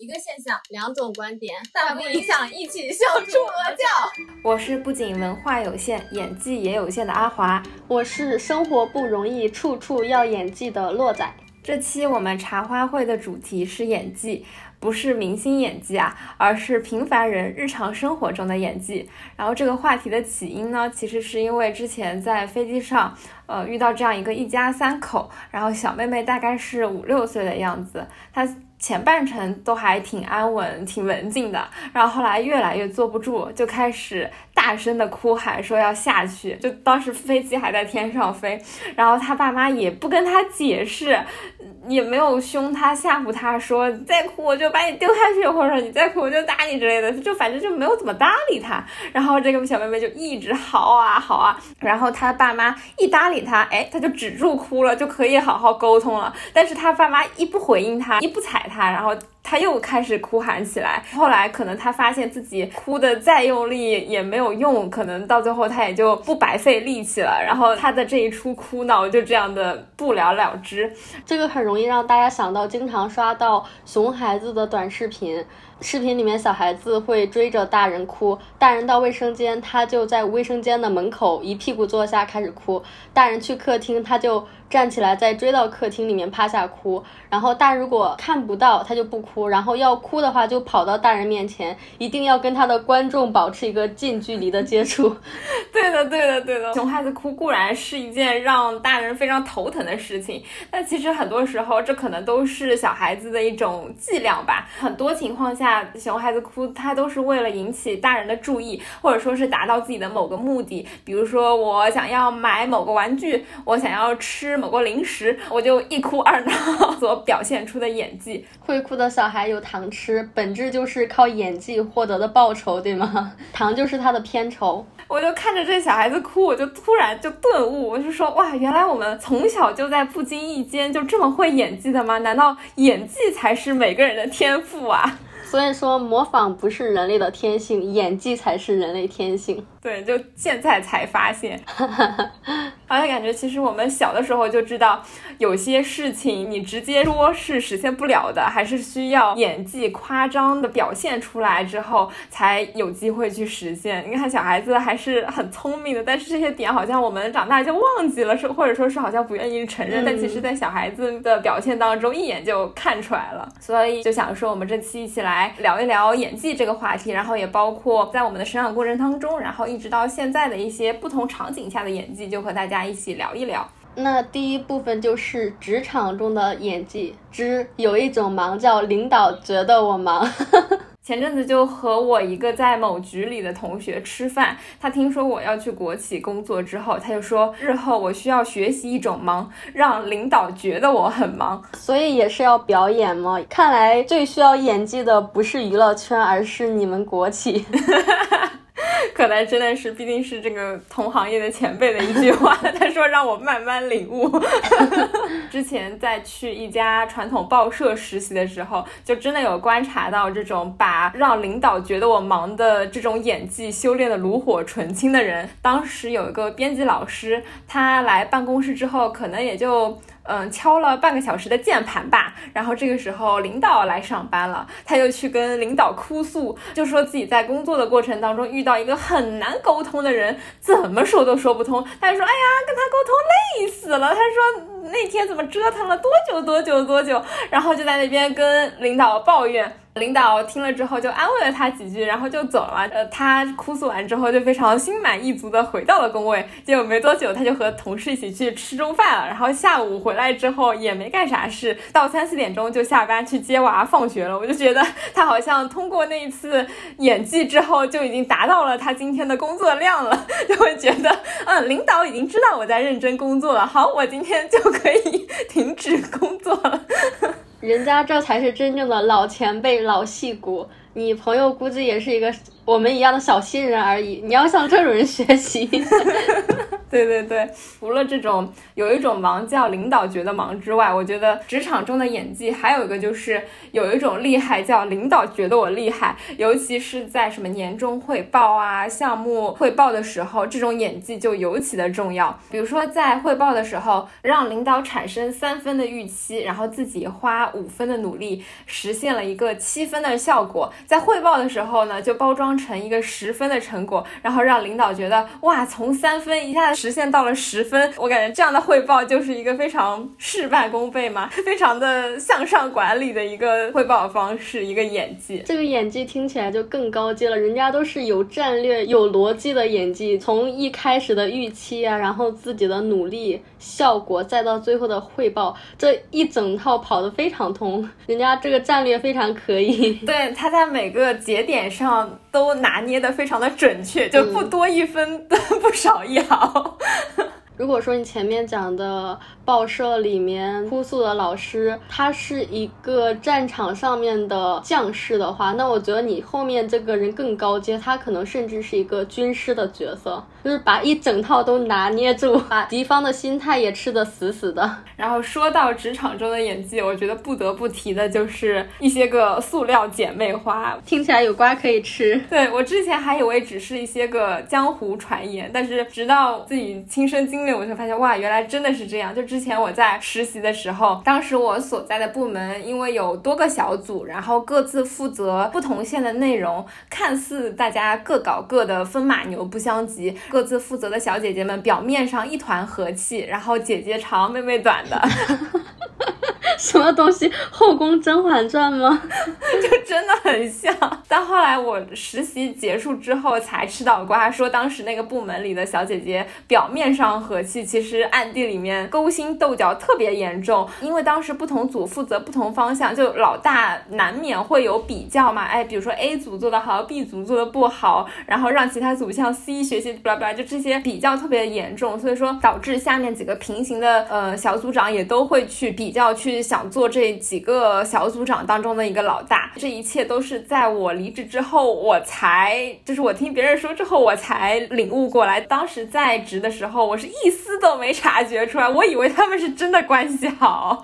一个现象，两种观点，但不影响一起笑出鹅叫。我是不仅文化有限，演技也有限的阿华。我是生活不容易，处处要演技的洛仔。这期我们茶话会的主题是演技。不是明星演技啊，而是平凡人日常生活中的演技。然后这个话题的起因呢，其实是因为之前在飞机上，呃，遇到这样一个一家三口，然后小妹妹大概是五六岁的样子，她前半程都还挺安稳、挺文静的，然后后来越来越坐不住，就开始大声的哭喊，说要下去。就当时飞机还在天上飞，然后他爸妈也不跟他解释。也没有凶他吓唬他说再哭我就把你丢下去，或者说你再哭我就打你之类的，就反正就没有怎么搭理他。然后这个小妹妹就一直嚎啊嚎啊，然后他爸妈一搭理他，哎，他就止住哭了，就可以好好沟通了。但是他爸妈一不回应他，一不睬他，然后。他又开始哭喊起来，后来可能他发现自己哭的再用力也没有用，可能到最后他也就不白费力气了，然后他的这一出哭闹就这样的不了了之。这个很容易让大家想到经常刷到熊孩子的短视频。视频里面，小孩子会追着大人哭，大人到卫生间，他就在卫生间的门口一屁股坐下开始哭；大人去客厅，他就站起来再追到客厅里面趴下哭。然后大人如果看不到，他就不哭；然后要哭的话，就跑到大人面前，一定要跟他的观众保持一个近距离的接触。对的，对的，对的。熊孩子哭固然是一件让大人非常头疼的事情，但其实很多时候这可能都是小孩子的一种伎俩吧。很多情况下。熊孩子哭，他都是为了引起大人的注意，或者说是达到自己的某个目的。比如说，我想要买某个玩具，我想要吃某个零食，我就一哭二闹 所表现出的演技。会哭的小孩有糖吃，本质就是靠演技获得的报酬，对吗？糖就是他的片酬。我就看着这小孩子哭，我就突然就顿悟，我就说哇，原来我们从小就在不经意间就这么会演技的吗？难道演技才是每个人的天赋啊？所以说，模仿不是人类的天性，演技才是人类天性。对，就现在才发现，而且感觉其实我们小的时候就知道，有些事情你直接说是实现不了的，还是需要演技夸张的表现出来之后才有机会去实现。你看小孩子还是很聪明的，但是这些点好像我们长大就忘记了，是或者说是好像不愿意承认，但其实在小孩子的表现当中一眼就看出来了。所以就想说，我们这期一起来聊一聊演技这个话题，然后也包括在我们的成长过程当中，然后。一直到现在的一些不同场景下的演技，就和大家一起聊一聊。那第一部分就是职场中的演技之有一种忙叫领导觉得我忙。前阵子就和我一个在某局里的同学吃饭，他听说我要去国企工作之后，他就说日后我需要学习一种忙，让领导觉得我很忙。所以也是要表演吗？看来最需要演技的不是娱乐圈，而是你们国企。可能真的是，毕竟是这个同行业的前辈的一句话。他说让我慢慢领悟。之前在去一家传统报社实习的时候，就真的有观察到这种把让领导觉得我忙的这种演技修炼的炉火纯青的人。当时有一个编辑老师，他来办公室之后，可能也就。嗯，敲了半个小时的键盘吧，然后这个时候领导来上班了，他又去跟领导哭诉，就说自己在工作的过程当中遇到一个很难沟通的人，怎么说都说不通。他就说，哎呀，跟他沟通累死了。他说那天怎么折腾了多久多久多久，然后就在那边跟领导抱怨。领导听了之后就安慰了他几句，然后就走了。呃，他哭诉完之后就非常心满意足的回到了工位。结果没多久，他就和同事一起去吃中饭了。然后下午回来之后也没干啥事，到三四点钟就下班去接娃放学了。我就觉得他好像通过那一次演技之后，就已经达到了他今天的工作量了。就会觉得，嗯，领导已经知道我在认真工作了。好，我今天就可以停止工作了。人家这才是真正的老前辈、老戏骨，你朋友估计也是一个我们一样的小新人而已。你要向这种人学习。对对对，除了这种有一种忙叫领导觉得忙之外，我觉得职场中的演技还有一个就是有一种厉害叫领导觉得我厉害，尤其是在什么年终汇报啊、项目汇报的时候，这种演技就尤其的重要。比如说在汇报的时候，让领导产生三分的预期，然后自己花五分的努力实现了一个七分的效果，在汇报的时候呢，就包装成一个十分的成果，然后让领导觉得哇，从三分一下子。实现到了十分，我感觉这样的汇报就是一个非常事半功倍嘛，非常的向上管理的一个汇报方式，一个演技。这个演技听起来就更高阶了，人家都是有战略、有逻辑的演技，从一开始的预期啊，然后自己的努力、效果，再到最后的汇报，这一整套跑得非常通，人家这个战略非常可以。对，他在每个节点上都拿捏的非常的准确，就不多一分，不少一毫。如果说你前面讲的报社里面哭诉的老师，他是一个战场上面的将士的话，那我觉得你后面这个人更高阶，他可能甚至是一个军师的角色，就是把一整套都拿捏住，把敌方的心态也吃得死死的。然后说到职场中的演技，我觉得不得不提的就是一些个塑料姐妹花，听起来有瓜可以吃。对我之前还以为只是一些个江湖传言，但是直到自己亲身经历。我就发现哇，原来真的是这样。就之之前我在实习的时候，当时我所在的部门因为有多个小组，然后各自负责不同线的内容，看似大家各搞各的，风马牛不相及。各自负责的小姐姐们表面上一团和气，然后姐姐长妹妹短的。什么东西？后宫《甄嬛传》吗？就真的很像。但后来我实习结束之后才吃到瓜，说当时那个部门里的小姐姐表面上和气，其实暗地里面勾心斗角特别严重。因为当时不同组负责不同方向，就老大难免会有比较嘛。哎，比如说 A 组做的好，B 组做的不好，然后让其他组向 C 学习，巴拉巴拉，就这些比较特别严重。所以说导致下面几个平行的呃小组长也都会去比较去。想做这几个小组长当中的一个老大，这一切都是在我离职之后，我才就是我听别人说之后，我才领悟过来。当时在职的时候，我是一丝都没察觉出来，我以为他们是真的关系好，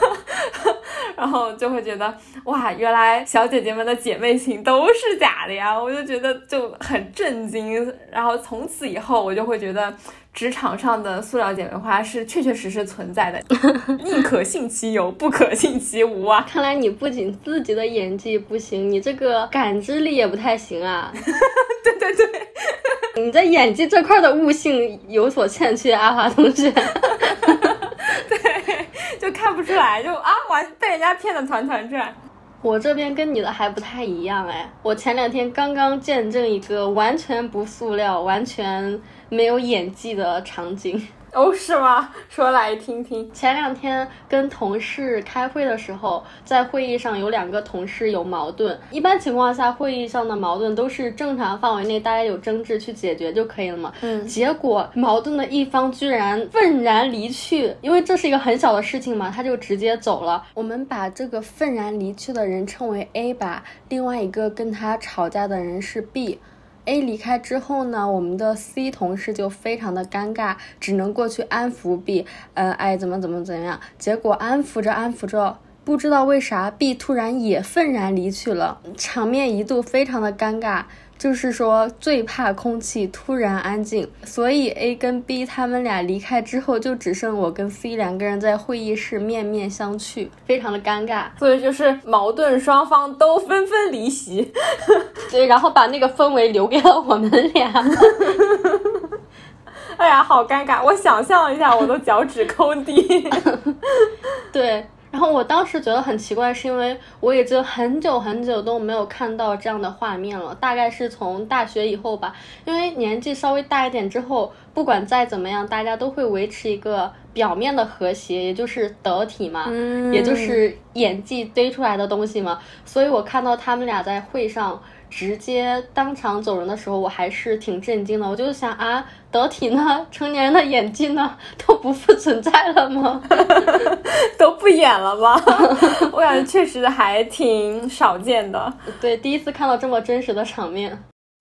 然后就会觉得哇，原来小姐姐们的姐妹情都是假的呀！我就觉得就很震惊。然后从此以后，我就会觉得。职场上的塑料姐妹花是确确实实存在的，宁可信其有，不可信其无啊！看来你不仅自己的演技不行，你这个感知力也不太行啊！对对对，你在演技这块的悟性有所欠缺，阿华同学。对，就看不出来，就啊，完被人家骗的团团转。我这边跟你的还不太一样哎，我前两天刚刚见证一个完全不塑料、完全没有演技的场景。哦，是吗？说来听听。前两天跟同事开会的时候，在会议上有两个同事有矛盾。一般情况下，会议上的矛盾都是正常范围内，大家有争执去解决就可以了嘛。嗯。结果矛盾的一方居然愤然离去，因为这是一个很小的事情嘛，他就直接走了。我们把这个愤然离去的人称为 A 吧，另外一个跟他吵架的人是 B。A 离开之后呢，我们的 C 同事就非常的尴尬，只能过去安抚 B，呃，哎，怎么怎么怎么样？结果安抚着安抚着，不知道为啥 B 突然也愤然离去了，场面一度非常的尴尬。就是说，最怕空气突然安静，所以 A 跟 B 他们俩离开之后，就只剩我跟 C 两个人在会议室面面相觑，非常的尴尬。所以就是矛盾双方都纷纷离席，对，然后把那个氛围留给了我们俩。哎呀，好尴尬！我想象一下，我都脚趾抠地。对。然后我当时觉得很奇怪，是因为我已经很久很久都没有看到这样的画面了，大概是从大学以后吧。因为年纪稍微大一点之后，不管再怎么样，大家都会维持一个表面的和谐，也就是得体嘛，也就是演技堆出来的东西嘛。所以我看到他们俩在会上。直接当场走人的时候，我还是挺震惊的。我就想啊，得体呢，成年人的演技呢，都不复存在了吗？都不演了吗？我感觉确实还挺少见的。对，第一次看到这么真实的场面。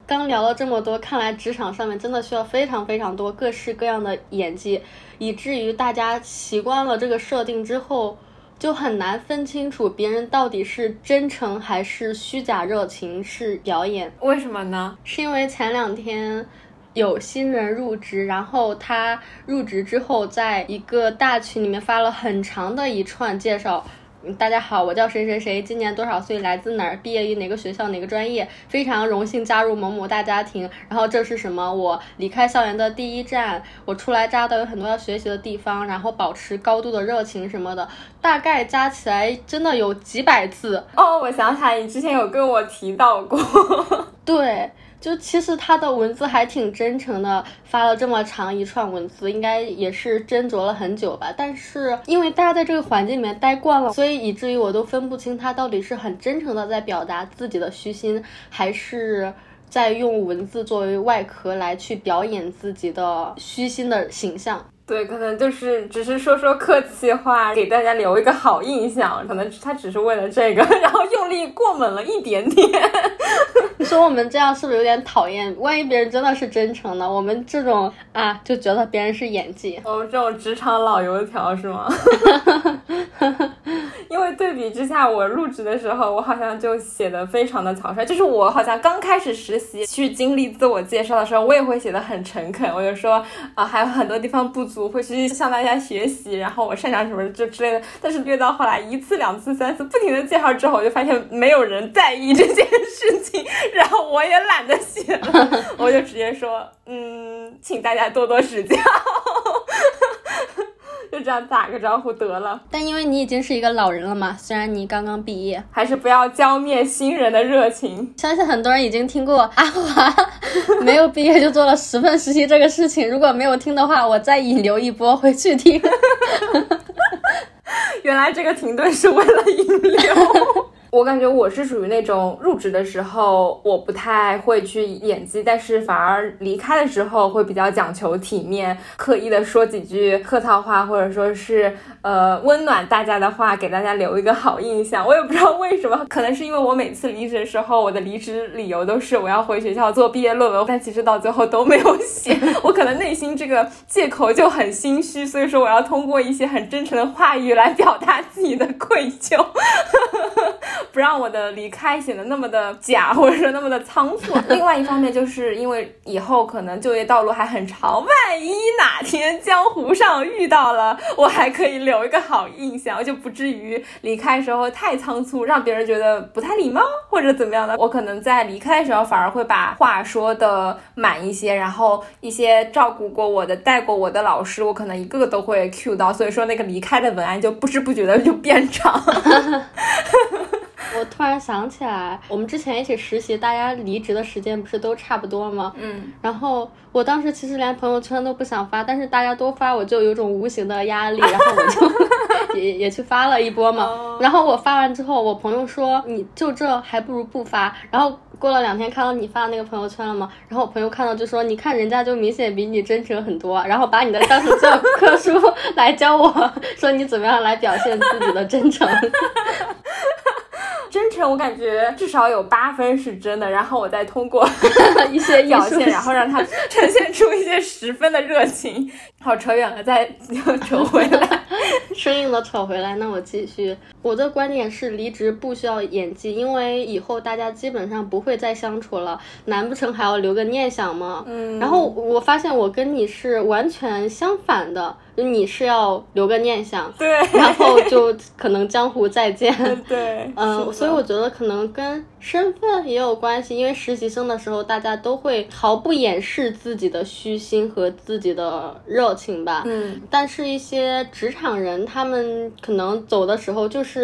刚聊了这么多，看来职场上面真的需要非常非常多各式各样的演技，以至于大家习惯了这个设定之后，就很难分清楚别人到底是真诚还是虚假热情，是表演。为什么呢？是因为前两天有新人入职，然后他入职之后，在一个大群里面发了很长的一串介绍。大家好，我叫谁谁谁，今年多少岁，来自哪儿，毕业于哪个学校哪个专业，非常荣幸加入某某大家庭。然后这是什么？我离开校园的第一站，我初来乍到，有很多要学习的地方，然后保持高度的热情什么的，大概加起来真的有几百字。哦，我想起来，你之前有跟我提到过。对。就其实他的文字还挺真诚的，发了这么长一串文字，应该也是斟酌了很久吧。但是因为大家在这个环境里面待惯了，所以以至于我都分不清他到底是很真诚的在表达自己的虚心，还是在用文字作为外壳来去表演自己的虚心的形象。对，可能就是只是说说客气话，给大家留一个好印象。可能他只是为了这个，然后用力过猛了一点点。你说我们这样是不是有点讨厌？万一别人真的是真诚的，我们这种啊就觉得别人是演技。我们这种职场老油条是吗？因为对比之下，我入职的时候，我好像就写的非常的草率。就是我好像刚开始实习去经历自我介绍的时候，我也会写的很诚恳，我就说啊还有很多地方不足。会去向大家学习，然后我擅长什么就之类的。但是越到后来，一次、两次、三次，不停的介绍之后，我就发现没有人在意这件事情，然后我也懒得写了，我就直接说，嗯，请大家多多指教。就这样打个招呼得了，但因为你已经是一个老人了嘛，虽然你刚刚毕业，还是不要浇灭新人的热情。相信很多人已经听过阿华 没有毕业就做了十份实习这个事情，如果没有听的话，我再引流一波回去听。原来这个停顿是为了引流。我感觉我是属于那种入职的时候我不太会去演技，但是反而离开的时候会比较讲求体面，刻意的说几句客套话，或者说是呃温暖大家的话，给大家留一个好印象。我也不知道为什么，可能是因为我每次离职的时候，我的离职理由都是我要回学校做毕业论文，但其实到最后都没有写。我可能内心这个借口就很心虚，所以说我要通过一些很真诚的话语来表达自己的愧疚。不让我的离开显得那么的假，或者说那么的仓促。另外一方面，就是因为以后可能就业道路还很长，万一哪天江湖上遇到了，我还可以留一个好印象，就不至于离开时候太仓促，让别人觉得不太礼貌或者怎么样的。我可能在离开的时候反而会把话说的满一些，然后一些照顾过我的、带过我的老师，我可能一个个都会 cue 到，所以说那个离开的文案就不知不觉的就变长。我突然想起来，我们之前一起实习，大家离职的时间不是都差不多吗？嗯。然后我当时其实连朋友圈都不想发，但是大家都发，我就有种无形的压力，然后我就 也也去发了一波嘛。然后我发完之后，我朋友说：“你就这还不如不发。”然后过了两天，看到你发的那个朋友圈了吗？然后我朋友看到就说：“你看人家就明显比你真诚很多。”然后把你的当成教 科书来教我说你怎么样来表现自己的真诚。真诚，我感觉至少有八分是真的，然后我再通过 一些表现，然后让他呈现出一些十分的热情。好，扯远了，再 扯回来，生硬的扯回来。那我继续，我的观点是，离职不需要演技，因为以后大家基本上不会再相处了，难不成还要留个念想吗？嗯。然后我发现我跟你是完全相反的。你是要留个念想，对，然后就可能江湖再见，对，嗯，所以我觉得可能跟身份也有关系，因为实习生的时候大家都会毫不掩饰自己的虚心和自己的热情吧，嗯，但是一些职场人，他们可能走的时候就是。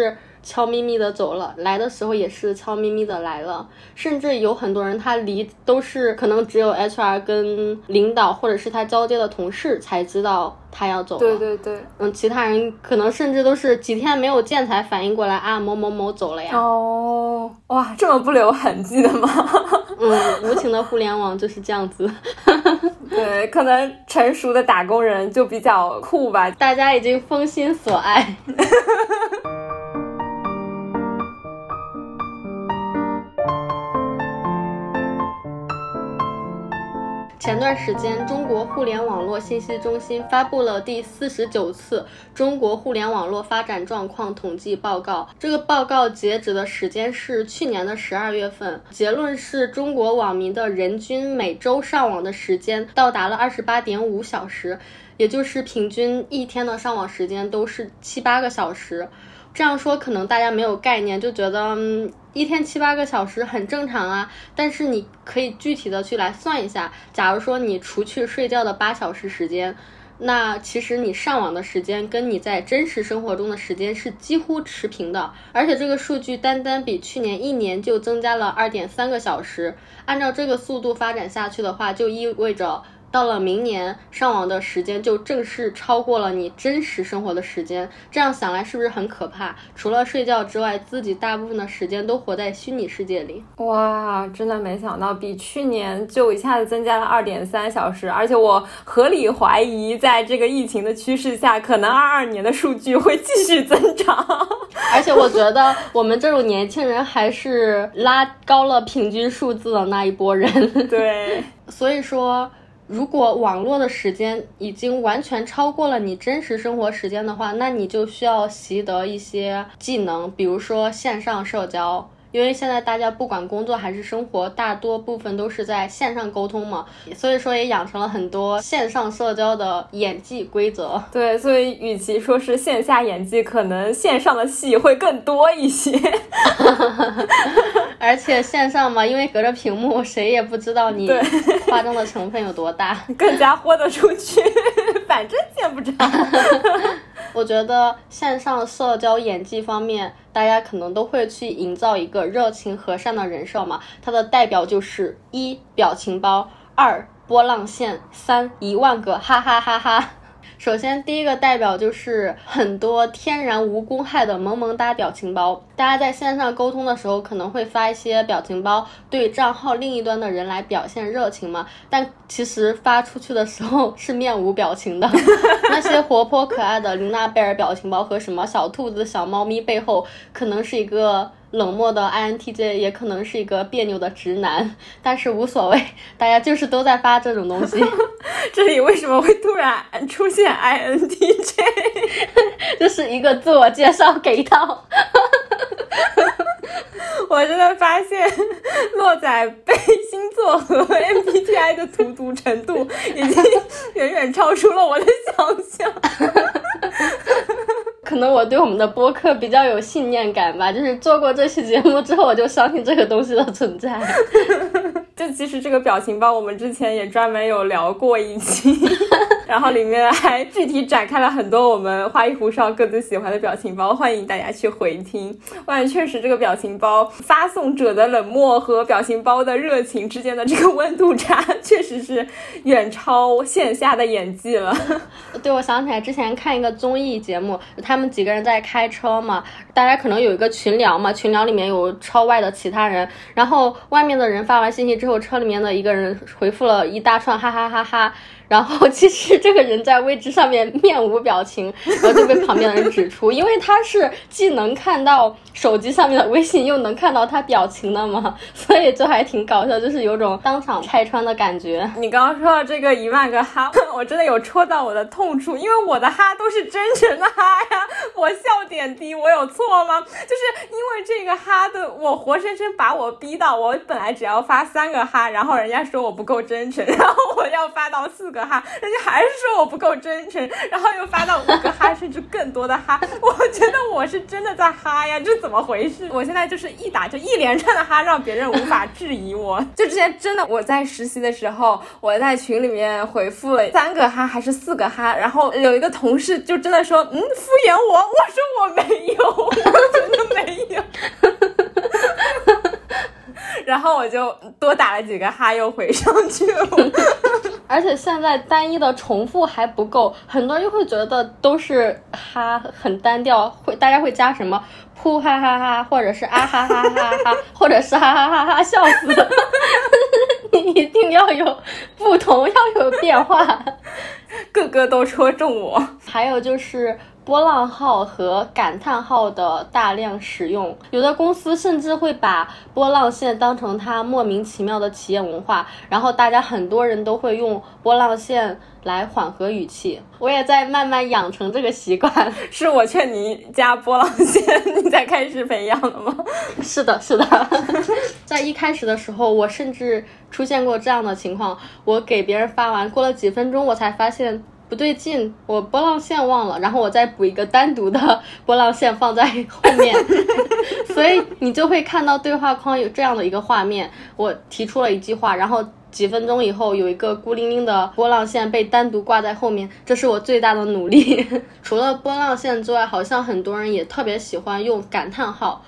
悄咪咪的走了，来的时候也是悄咪咪的来了，甚至有很多人他离都是可能只有 HR 跟领导或者是他交接的同事才知道他要走了。对对对，嗯，其他人可能甚至都是几天没有见才反应过来啊，某某某走了呀。哦，哇，这么不留痕迹的吗？嗯，无情的互联网就是这样子。对，可能成熟的打工人就比较酷吧，大家已经封心所爱。前段时间，中国互联网络信息中心发布了第四十九次中国互联网络发展状况统计报告。这个报告截止的时间是去年的十二月份，结论是中国网民的人均每周上网的时间到达了二十八点五小时，也就是平均一天的上网时间都是七八个小时。这样说可能大家没有概念，就觉得嗯，一天七八个小时很正常啊。但是你可以具体的去来算一下，假如说你除去睡觉的八小时时间，那其实你上网的时间跟你在真实生活中的时间是几乎持平的。而且这个数据单单比去年一年就增加了二点三个小时。按照这个速度发展下去的话，就意味着。到了明年，上网的时间就正式超过了你真实生活的时间。这样想来，是不是很可怕？除了睡觉之外，自己大部分的时间都活在虚拟世界里。哇，真的没想到，比去年就一下子增加了二点三小时。而且我合理怀疑，在这个疫情的趋势下，可能二二年的数据会继续增长。而且我觉得，我们这种年轻人还是拉高了平均数字的那一波人。对，所以说。如果网络的时间已经完全超过了你真实生活时间的话，那你就需要习得一些技能，比如说线上社交。因为现在大家不管工作还是生活，大多部分都是在线上沟通嘛，所以说也养成了很多线上社交的演技规则。对，所以与其说是线下演技，可能线上的戏会更多一些。而且线上嘛，因为隔着屏幕，谁也不知道你化妆的成分有多大，更加豁得出去。反正见不着。我觉得线上社交演技方面，大家可能都会去营造一个热情和善的人设嘛。它的代表就是一表情包，二波浪线，三一万个哈哈哈哈。首先，第一个代表就是很多天然无公害的萌萌哒表情包。大家在线上沟通的时候，可能会发一些表情包，对账号另一端的人来表现热情嘛。但其实发出去的时候 是面无表情的。那些活泼可爱的琳娜贝尔表情包和什么小兔子、小猫咪背后，可能是一个。冷漠的 INTJ 也可能是一个别扭的直男，但是无所谓，大家就是都在发这种东西。这里为什么会突然出现 INTJ？这是一个自我介绍给到。我真的发现，洛仔被星座和 MBTI 的荼毒程度，已经远远超出了我的想象。可能我对我们的播客比较有信念感吧，就是做过这期节目之后，我就相信这个东西的存在。就其实这个表情包，我们之前也专门有聊过一期，然后里面还具体展开了很多我们花衣胡哨各自喜欢的表情包，欢迎大家去回听。哇，确实这个表情包发送者的冷漠和表情包的热情之间的这个温度差，确实是远超线下的演技了。对，我想起来之前看一个综艺节目，他们几个人在开车嘛，大家可能有一个群聊嘛，群聊里面有超外的其他人，然后外面的人发完信息。之后，我车里面的一个人回复了一大串哈哈哈哈。然后其实这个人在位置上面面无表情，然后就被旁边的人指出，因为他是既能看到手机上面的微信，又能看到他表情的嘛，所以就还挺搞笑，就是有种当场拆穿的感觉。你刚刚说到这个一万个哈，我真的有戳到我的痛处，因为我的哈都是真诚的哈呀，我笑点低，我有错吗？就是因为这个哈的，我活生生把我逼到，我本来只要发三个哈，然后人家说我不够真诚，然后我要发到四个。哈，人家还是说我不够真诚，然后又发到五个哈，甚至更多的哈。我觉得我是真的在哈呀，这怎么回事？我现在就是一打就一连串的哈，让别人无法质疑我。就之前真的我在实习的时候，我在群里面回复了三个哈还是四个哈，然后有一个同事就真的说，嗯，敷衍我。我说我没有，我真的没有。然后我就多打了几个哈，又回上去了。而且现在单一的重复还不够，很多人又会觉得都是哈很单调，会大家会加什么噗哈哈哈，或者是啊哈哈哈哈，或者是哈哈哈哈笑死。你一定要有不同，要有变化，个个都戳中我。还有就是波浪号和感叹号的大量使用，有的公司甚至会把波浪线当成它莫名其妙的企业文化，然后大家很多人都会用波浪线来缓和语气。我也在慢慢养成这个习惯，是我劝你加波浪线，你才开始培养的吗？是的，是的，在一开始的时候，我甚至出现过这样的情况，我给别人发完，过了几分钟，我才发现。不对劲，我波浪线忘了，然后我再补一个单独的波浪线放在后面，所以你就会看到对话框有这样的一个画面。我提出了一句话，然后几分钟以后有一个孤零零的波浪线被单独挂在后面，这是我最大的努力。除了波浪线之外，好像很多人也特别喜欢用感叹号。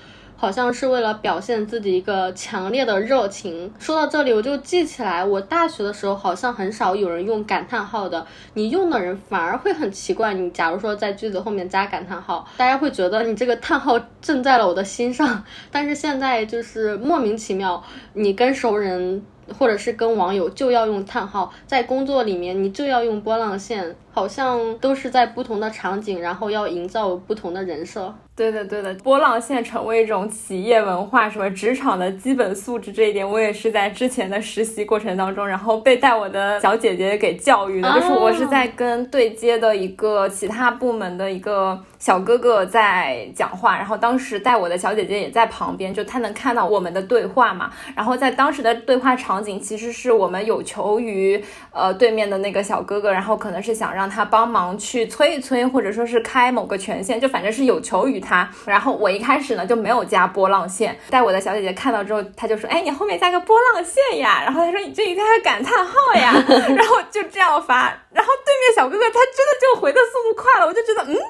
好像是为了表现自己一个强烈的热情。说到这里，我就记起来，我大学的时候好像很少有人用感叹号的。你用的人反而会很奇怪。你假如说在句子后面加感叹号，大家会觉得你这个叹号正在了我的心上。但是现在就是莫名其妙，你跟熟人或者是跟网友就要用叹号，在工作里面你就要用波浪线，好像都是在不同的场景，然后要营造不同的人设。对的，对的，波浪线成为一种企业文化，什么职场的基本素质，这一点我也是在之前的实习过程当中，然后被带我的小姐姐给教育的。就是我是在跟对接的一个其他部门的一个小哥哥在讲话，然后当时带我的小姐姐也在旁边，就她能看到我们的对话嘛。然后在当时的对话场景，其实是我们有求于呃对面的那个小哥哥，然后可能是想让他帮忙去催一催，或者说是开某个权限，就反正是有求于。他，然后我一开始呢就没有加波浪线，带我的小姐姐看到之后，她就说：“哎，你后面加个波浪线呀。”然后她说：“你这里加个感叹号呀。”然后就这样发，然后对面小哥哥他真的就回的速度快了，我就觉得嗯，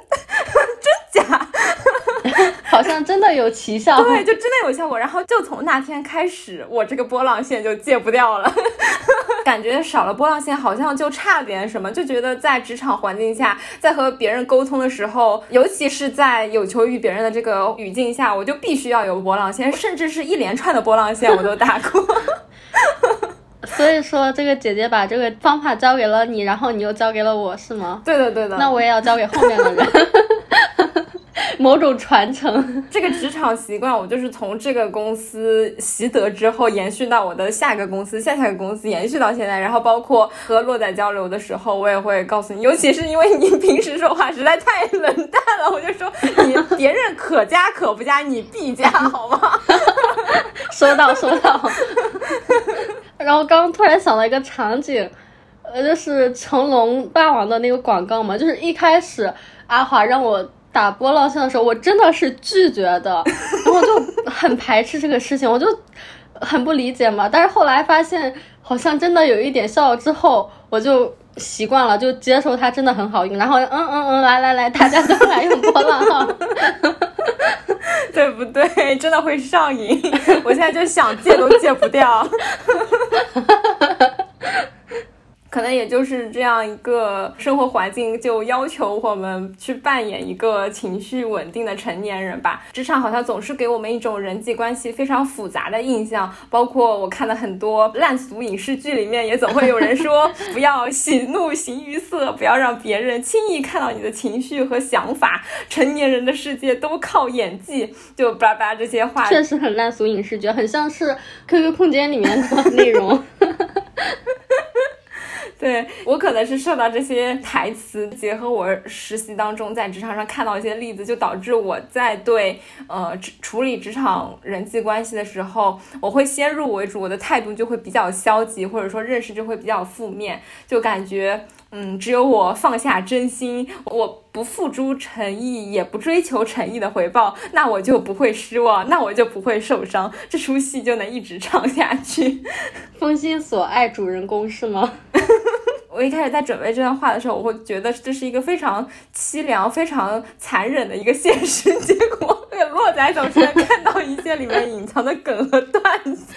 真假，好像真的有奇效，对，就真的有效果。然后就从那天开始，我这个波浪线就戒不掉了，感觉少了波浪线好像就差点什么，就觉得在职场环境下，在和别人沟通的时候，尤其是。在有求于别人的这个语境下，我就必须要有波浪线，甚至是一连串的波浪线我都打过。所以说，这个姐姐把这个方法教给了你，然后你又教给了我，是吗？对的，对的。那我也要交给后面的人。某种传承，这个职场习惯，我就是从这个公司习得之后，延续到我的下个公司、下下个公司，延续到现在。然后包括和洛仔交流的时候，我也会告诉你，尤其是因为你平时说话实在太冷淡了，我就说你 别人可加可不加，你必加，好吗？收到，收到。然后刚刚突然想到一个场景，呃，就是成龙霸王的那个广告嘛，就是一开始阿华让我。打波浪线的时候，我真的是拒绝的，然后就很排斥这个事情，我就很不理解嘛。但是后来发现好像真的有一点效之后，我就习惯了，就接受它真的很好用。然后嗯嗯嗯，来来来，大家都来用波浪号，对不对？真的会上瘾，我现在就想戒都戒不掉。可能也就是这样一个生活环境，就要求我们去扮演一个情绪稳定的成年人吧。职场好像总是给我们一种人际关系非常复杂的印象，包括我看了很多烂俗影视剧里面，也总会有人说不要喜怒形于色，不要让别人轻易看到你的情绪和想法。成年人的世界都靠演技，就叭叭这些话，确实很烂俗影视剧，很像是 QQ 空间里面的 内容。对我可能是受到这些台词，结合我实习当中在职场上看到一些例子，就导致我在对呃处理职场人际关系的时候，我会先入为主，我的态度就会比较消极，或者说认识就会比较负面，就感觉嗯，只有我放下真心，我不付诸诚意，也不追求诚意的回报，那我就不会失望，那我就不会受伤，这出戏就能一直 唱下去。风心所爱主人公是吗？我一开始在准备这段话的时候，我会觉得这是一个非常凄凉、非常残忍的一个现实。结果，洛仔总是能看到一些里面隐藏的梗和段子。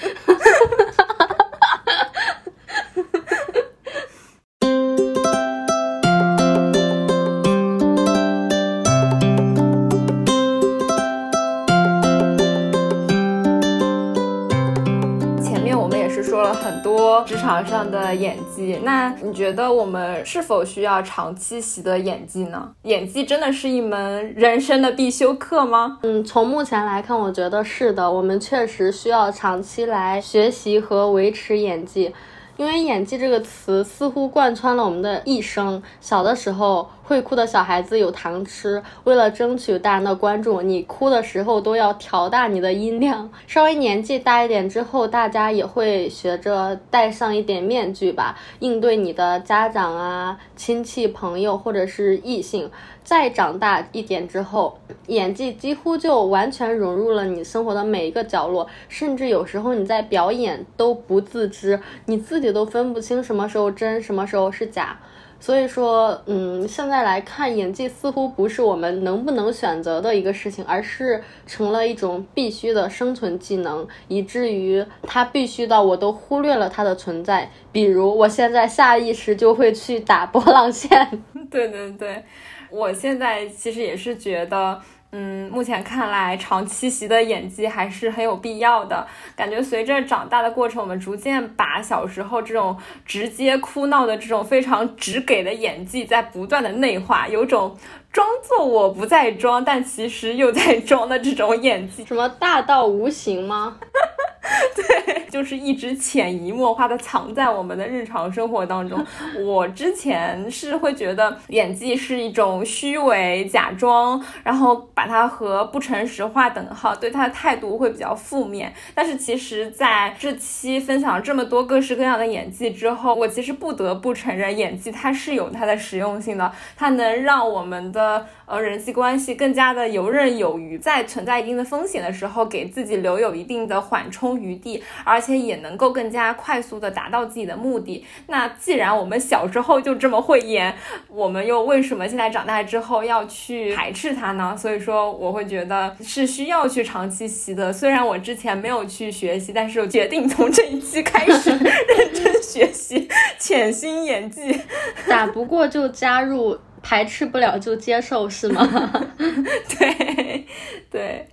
很多职场上的演技。那你觉得我们是否需要长期习得演技呢？演技真的是一门人生的必修课吗？嗯，从目前来看，我觉得是的。我们确实需要长期来学习和维持演技。因为演技这个词似乎贯穿了我们的一生。小的时候，会哭的小孩子有糖吃。为了争取大人的关注，你哭的时候都要调大你的音量。稍微年纪大一点之后，大家也会学着戴上一点面具吧，应对你的家长啊、亲戚、朋友或者是异性。再长大一点之后，演技几乎就完全融入了你生活的每一个角落，甚至有时候你在表演都不自知，你自己都分不清什么时候真，什么时候是假。所以说，嗯，现在来看，演技似乎不是我们能不能选择的一个事情，而是成了一种必须的生存技能，以至于它必须到我都忽略了它的存在。比如，我现在下意识就会去打波浪线。对对对。我现在其实也是觉得，嗯，目前看来长期习的演技还是很有必要的。感觉随着长大的过程，我们逐渐把小时候这种直接哭闹的这种非常直给的演技在不断的内化，有种装作我不在装，但其实又在装的这种演技。什么大到无形吗？对，就是一直潜移默化的藏在我们的日常生活当中。我之前是会觉得演技是一种虚伪、假装，然后把它和不诚实划等号，对他的态度会比较负面。但是其实在这期分享这么多各式各样的演技之后，我其实不得不承认，演技它是有它的实用性的，它能让我们的呃人际关系更加的游刃有余，在存在一定的风险的时候，给自己留有一定的缓冲。余地，而且也能够更加快速的达到自己的目的。那既然我们小时候就这么会演，我们又为什么现在长大之后要去排斥它呢？所以说，我会觉得是需要去长期习的。虽然我之前没有去学习，但是我决定从这一期开始 认真学习，潜心演技。打不过就加入，排斥不了就接受，是吗？对，对。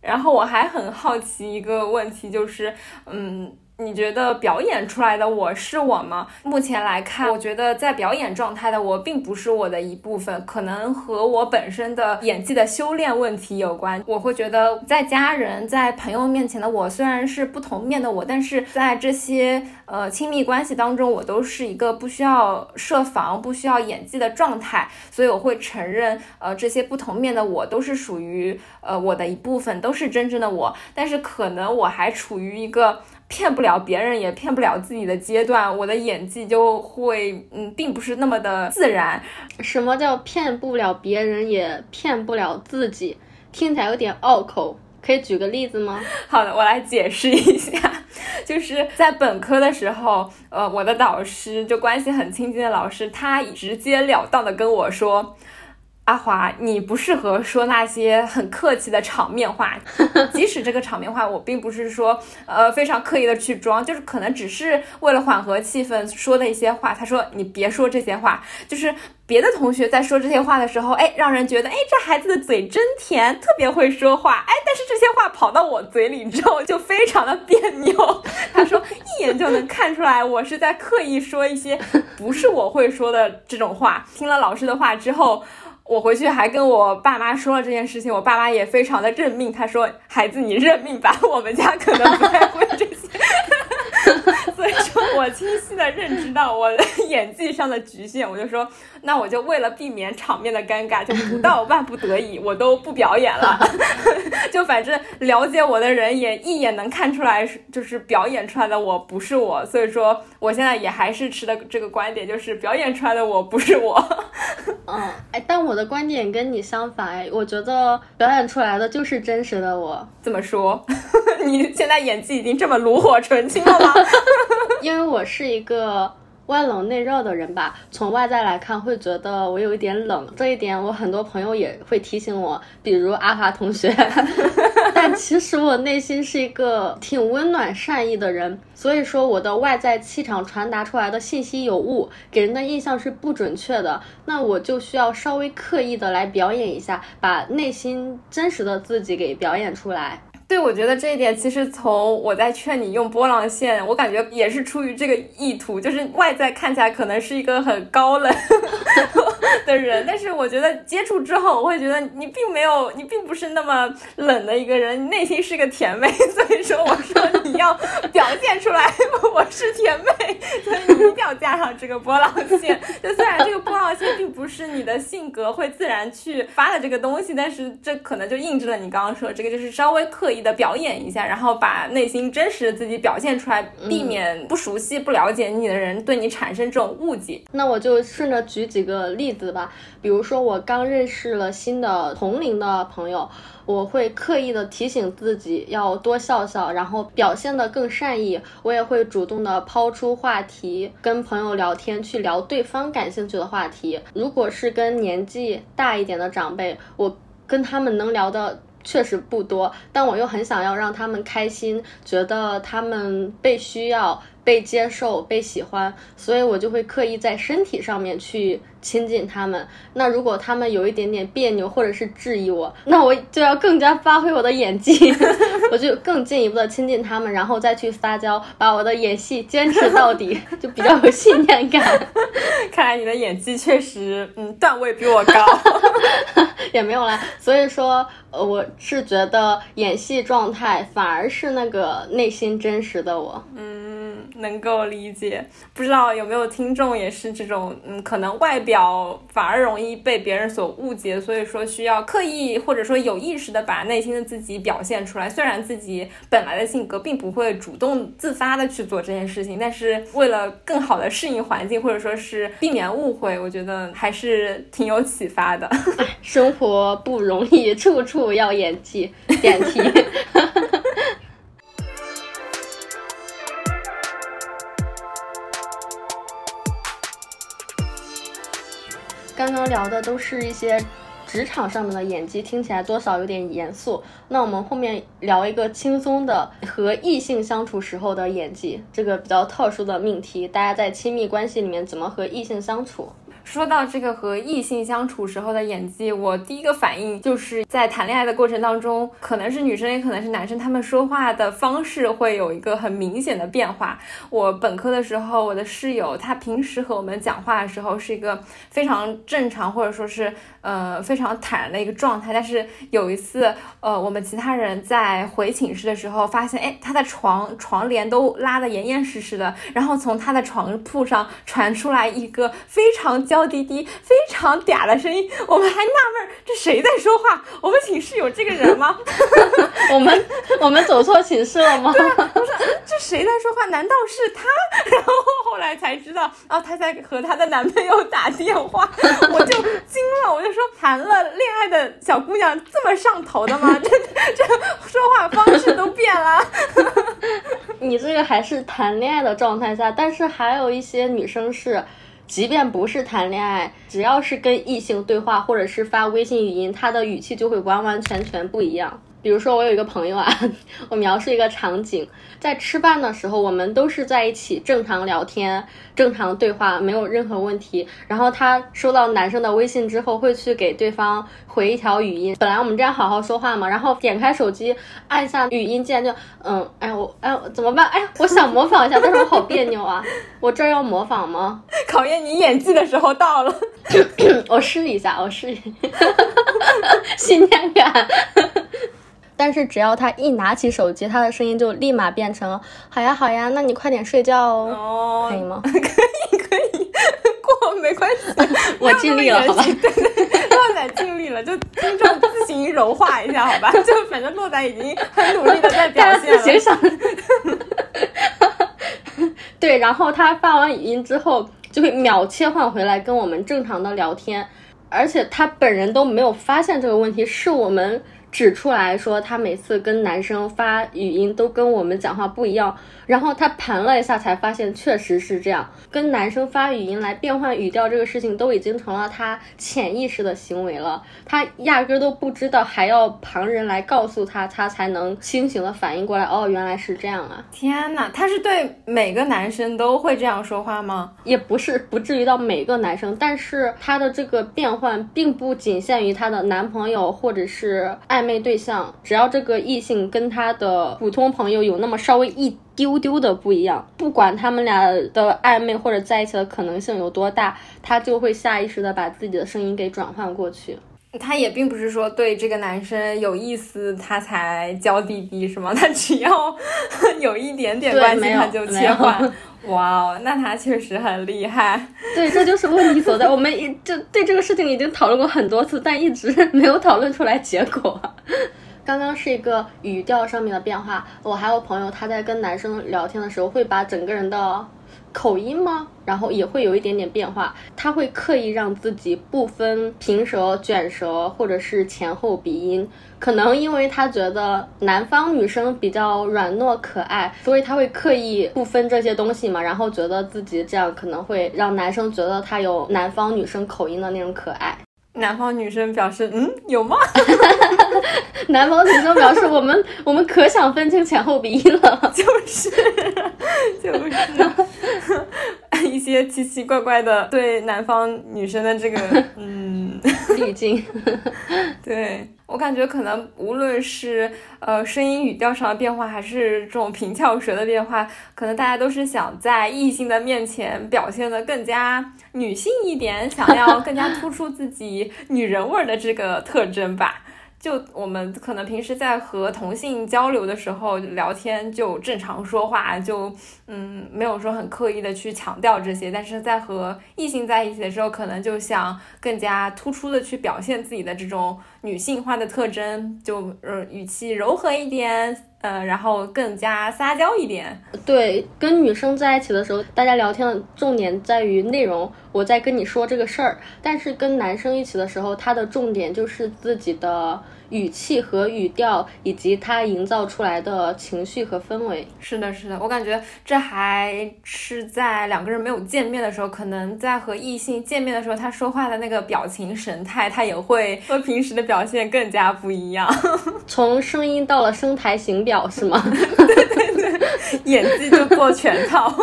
然后我还很好奇一个问题，就是，嗯。你觉得表演出来的我是我吗？目前来看，我觉得在表演状态的我并不是我的一部分，可能和我本身的演技的修炼问题有关。我会觉得在家人、在朋友面前的我虽然是不同面的我，但是在这些呃亲密关系当中，我都是一个不需要设防、不需要演技的状态。所以我会承认，呃，这些不同面的我都是属于呃我的一部分，都是真正的我。但是可能我还处于一个。骗不了别人，也骗不了自己的阶段，我的演技就会，嗯，并不是那么的自然。什么叫骗不了别人，也骗不了自己？听起来有点拗口，可以举个例子吗？好的，我来解释一下，就是在本科的时候，呃，我的导师就关系很亲近的老师，他直截了当的跟我说。阿华，你不适合说那些很客气的场面话，即使这个场面话我并不是说呃非常刻意的去装，就是可能只是为了缓和气氛说的一些话。他说你别说这些话，就是别的同学在说这些话的时候，哎，让人觉得哎这孩子的嘴真甜，特别会说话，哎，但是这些话跑到我嘴里之后就非常的别扭。他说一眼就能看出来我是在刻意说一些不是我会说的这种话。听了老师的话之后。我回去还跟我爸妈说了这件事情，我爸妈也非常的认命。他说：“孩子，你认命吧，我们家可能不太会这些。” 所以说我清晰的认知到我 演技上的局限，我就说，那我就为了避免场面的尴尬，就不到万不得已，我都不表演了。就反正了解我的人也一眼能看出来，就是表演出来的我不是我。所以说，我现在也还是持的这个观点，就是表演出来的我不是我。嗯，哎，但我的观点跟你相反，哎，我觉得表演出来的就是真实的我。怎么说？你现在演技已经这么炉火纯青了吗？因为因为我是一个外冷内热的人吧，从外在来看会觉得我有一点冷，这一点我很多朋友也会提醒我，比如阿华同学。但其实我内心是一个挺温暖善意的人，所以说我的外在气场传达出来的信息有误，给人的印象是不准确的，那我就需要稍微刻意的来表演一下，把内心真实的自己给表演出来。对，我觉得这一点其实从我在劝你用波浪线，我感觉也是出于这个意图，就是外在看起来可能是一个很高冷 的人，但是我觉得接触之后，我会觉得你并没有，你并不是那么冷的一个人，你内心是个甜妹，所以说我说你要表现出来 我是甜妹，所以你一定要加上这个波浪线。就虽然这个波浪线并不是你的性格会自然去发的这个东西，但是这可能就印证了你刚刚说这个，就是稍微刻意。的表演一下，然后把内心真实的自己表现出来，避免不熟悉、不了解你的人对你产生这种误解。那我就顺着举几个例子吧，比如说我刚认识了新的同龄的朋友，我会刻意的提醒自己要多笑笑，然后表现的更善意。我也会主动的抛出话题，跟朋友聊天，去聊对方感兴趣的话题。如果是跟年纪大一点的长辈，我跟他们能聊的。确实不多，但我又很想要让他们开心，觉得他们被需要。被接受、被喜欢，所以我就会刻意在身体上面去亲近他们。那如果他们有一点点别扭或者是质疑我，那我就要更加发挥我的演技，我就更进一步的亲近他们，然后再去撒娇，把我的演戏坚持到底，就比较有信念感。看来你的演技确实，嗯，段位比我高，也没有啦。所以说，呃，我是觉得演戏状态反而是那个内心真实的我，嗯。能够理解，不知道有没有听众也是这种，嗯，可能外表反而容易被别人所误解，所以说需要刻意或者说有意识的把内心的自己表现出来。虽然自己本来的性格并不会主动自发的去做这件事情，但是为了更好的适应环境，或者说是避免误会，我觉得还是挺有启发的。生活不容易，处处要演技，点题。刚刚聊的都是一些职场上面的演技，听起来多少有点严肃。那我们后面聊一个轻松的和异性相处时候的演技，这个比较特殊的命题，大家在亲密关系里面怎么和异性相处？说到这个和异性相处时候的演技，我第一个反应就是在谈恋爱的过程当中，可能是女生也可能是男生，他们说话的方式会有一个很明显的变化。我本科的时候，我的室友他平时和我们讲话的时候是一个非常正常或者说是呃非常坦然的一个状态，但是有一次，呃，我们其他人在回寝室的时候发现，哎，他的床床帘都拉得严严实实的，然后从他的床铺上传出来一个非常娇。低低非常嗲的声音，我们还纳闷这谁在说话？我们寝室有这个人吗？我们我们走错寝室了吗？对啊，我说这谁在说话？难道是他？然后后来才知道，哦，她在和她的男朋友打电话，我就惊了，我就说谈了恋爱的小姑娘这么上头的吗？这这说话方式都变了。你这个还是谈恋爱的状态下，但是还有一些女生是。即便不是谈恋爱，只要是跟异性对话，或者是发微信语音，他的语气就会完完全全不一样。比如说，我有一个朋友啊，我描述一个场景，在吃饭的时候，我们都是在一起正常聊天、正常对话，没有任何问题。然后他收到男生的微信之后，会去给对方回一条语音。本来我们这样好好说话嘛，然后点开手机，按下语音键就，嗯，哎我，哎怎么办？哎呀，我想模仿一下，但是我好别扭啊。我这要模仿吗？考验你演技的时候到了。我试一下，我试一下，信念感。但是只要他一拿起手机，他的声音就立马变成好呀好呀，那你快点睡觉哦，可以吗？可以可以，过没关系，我尽力了，好吧？对对，洛仔尽力了，就听众自行柔化一下，好吧？就反正洛仔已经很努力的在表现了。行，对，然后他发完语音之后，就会秒切换回来跟我们正常的聊天，而且他本人都没有发现这个问题，是我们。指出来说，他每次跟男生发语音都跟我们讲话不一样。然后他盘了一下，才发现确实是这样。跟男生发语音来变换语调这个事情，都已经成了他潜意识的行为了。他压根都不知道，还要旁人来告诉他，他才能清醒的反应过来。哦，原来是这样啊！天呐，他是对每个男生都会这样说话吗？也不是，不至于到每个男生。但是他的这个变换并不仅限于他的男朋友或者是爱。暧昧对象，只要这个异性跟他的普通朋友有那么稍微一丢丢的不一样，不管他们俩的暧昧或者在一起的可能性有多大，他就会下意识的把自己的声音给转换过去。他也并不是说对这个男生有意思，他才娇滴滴是吗？他只要 有一点点关系，他就切换。哇哦，那他确实很厉害。对，这就是问题所在。我们一就对这个事情已经讨论过很多次，但一直没有讨论出来结果。刚刚是一个语调上面的变化。我还有朋友，他在跟男生聊天的时候，会把整个人的。口音吗？然后也会有一点点变化。他会刻意让自己不分平舌、卷舌，或者是前后鼻音。可能因为他觉得南方女生比较软糯可爱，所以他会刻意不分这些东西嘛。然后觉得自己这样可能会让男生觉得他有南方女生口音的那种可爱。南方女生表示，嗯，有吗？南方女生表示，我们 我们可想分清前后鼻音了，就是，就是。一些奇奇怪怪的对南方女生的这个嗯滤镜，对我感觉可能无论是呃声音语调上的变化，还是这种平翘舌的变化，可能大家都是想在异性的面前表现的更加女性一点，想要更加突出自己女人味儿的这个特征吧。就我们可能平时在和同性交流的时候聊天就正常说话，就嗯没有说很刻意的去强调这些，但是在和异性在一起的时候，可能就想更加突出的去表现自己的这种女性化的特征，就呃语气柔和一点，呃然后更加撒娇一点。对，跟女生在一起的时候，大家聊天的重点在于内容，我在跟你说这个事儿，但是跟男生一起的时候，他的重点就是自己的。语气和语调，以及他营造出来的情绪和氛围，是的，是的，我感觉这还是在两个人没有见面的时候，可能在和异性见面的时候，他说话的那个表情神态，他也会 和平时的表现更加不一样。从声音到了声台形表，是吗？对对对，演技就做全套。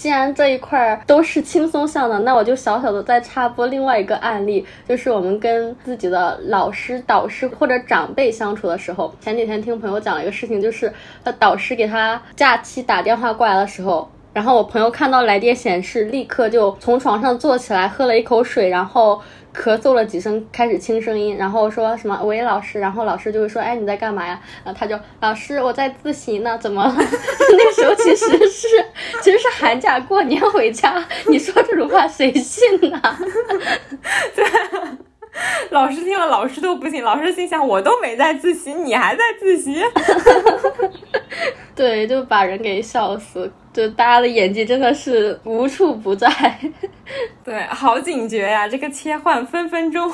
既然这一块都是轻松向的，那我就小小的再插播另外一个案例，就是我们跟自己的老师、导师或者长辈相处的时候，前几天听朋友讲了一个事情，就是他导师给他假期打电话过来的时候，然后我朋友看到来电显示，立刻就从床上坐起来，喝了一口水，然后。咳嗽了几声，开始轻声音，然后说什么“喂，老师”，然后老师就会说：“哎，你在干嘛呀？”然后他就：“老师，我在自习呢。”怎么了？那时候其实是其实是寒假过年回家，你说这种话谁信呢？对，老师听了，老师都不信，老师心想：我都没在自习，你还在自习？对，就把人给笑死。就大家的演技真的是无处不在，对，好警觉呀！这个切换分分钟，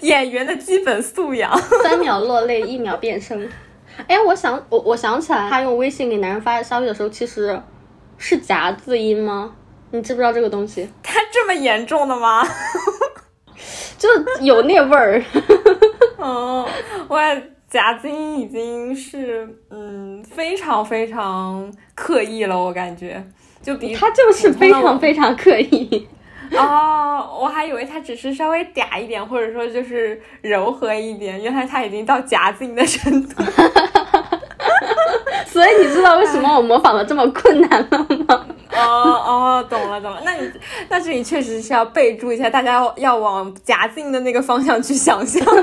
演员的基本素养，三秒落泪，一秒变声。哎，我想，我我想起来，他用微信给男人发消息的时候，其实是夹字音吗？你知不知道这个东西？他这么严重的吗？就有那味儿。哦，我。夹子音已经是嗯非常非常刻意了，我感觉就比他就是非常非常刻意哦，我还以为他只是稍微嗲一点，或者说就是柔和一点，原来他已经到夹子音的程度。所以你知道为什么我模仿的这么困难了吗？哦哦，懂了懂了，那你那这里确实是要备注一下，大家要往夹子音的那个方向去想象。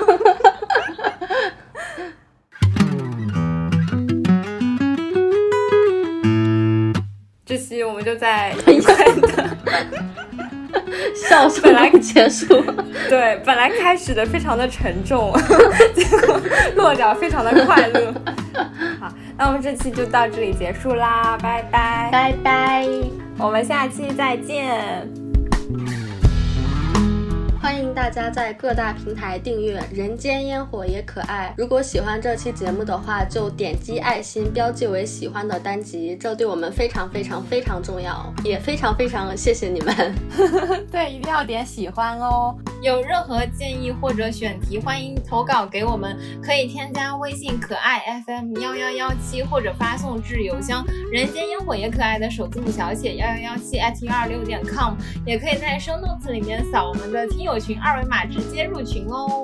这期我们就在愉快的笑声来结束。对，本来开始的非常的沉重，结果落脚非常的快乐。好，那我们这期就到这里结束啦，拜拜，拜拜，我们下期再见。欢迎大家在各大平台订阅《人间烟火也可爱》。如果喜欢这期节目的话，就点击爱心标记为喜欢的单集，这对我们非常非常非常重要，也非常非常谢谢你们。对，一定要点喜欢哦。有任何建议或者选题，欢迎投稿给我们，可以添加微信可爱 FM 幺幺幺七，或者发送至邮箱人间烟火也可爱的首字母小写幺幺幺七 at 幺二六点 com，也可以在 show notes 里面扫我们的听友群二维码直接入群哦。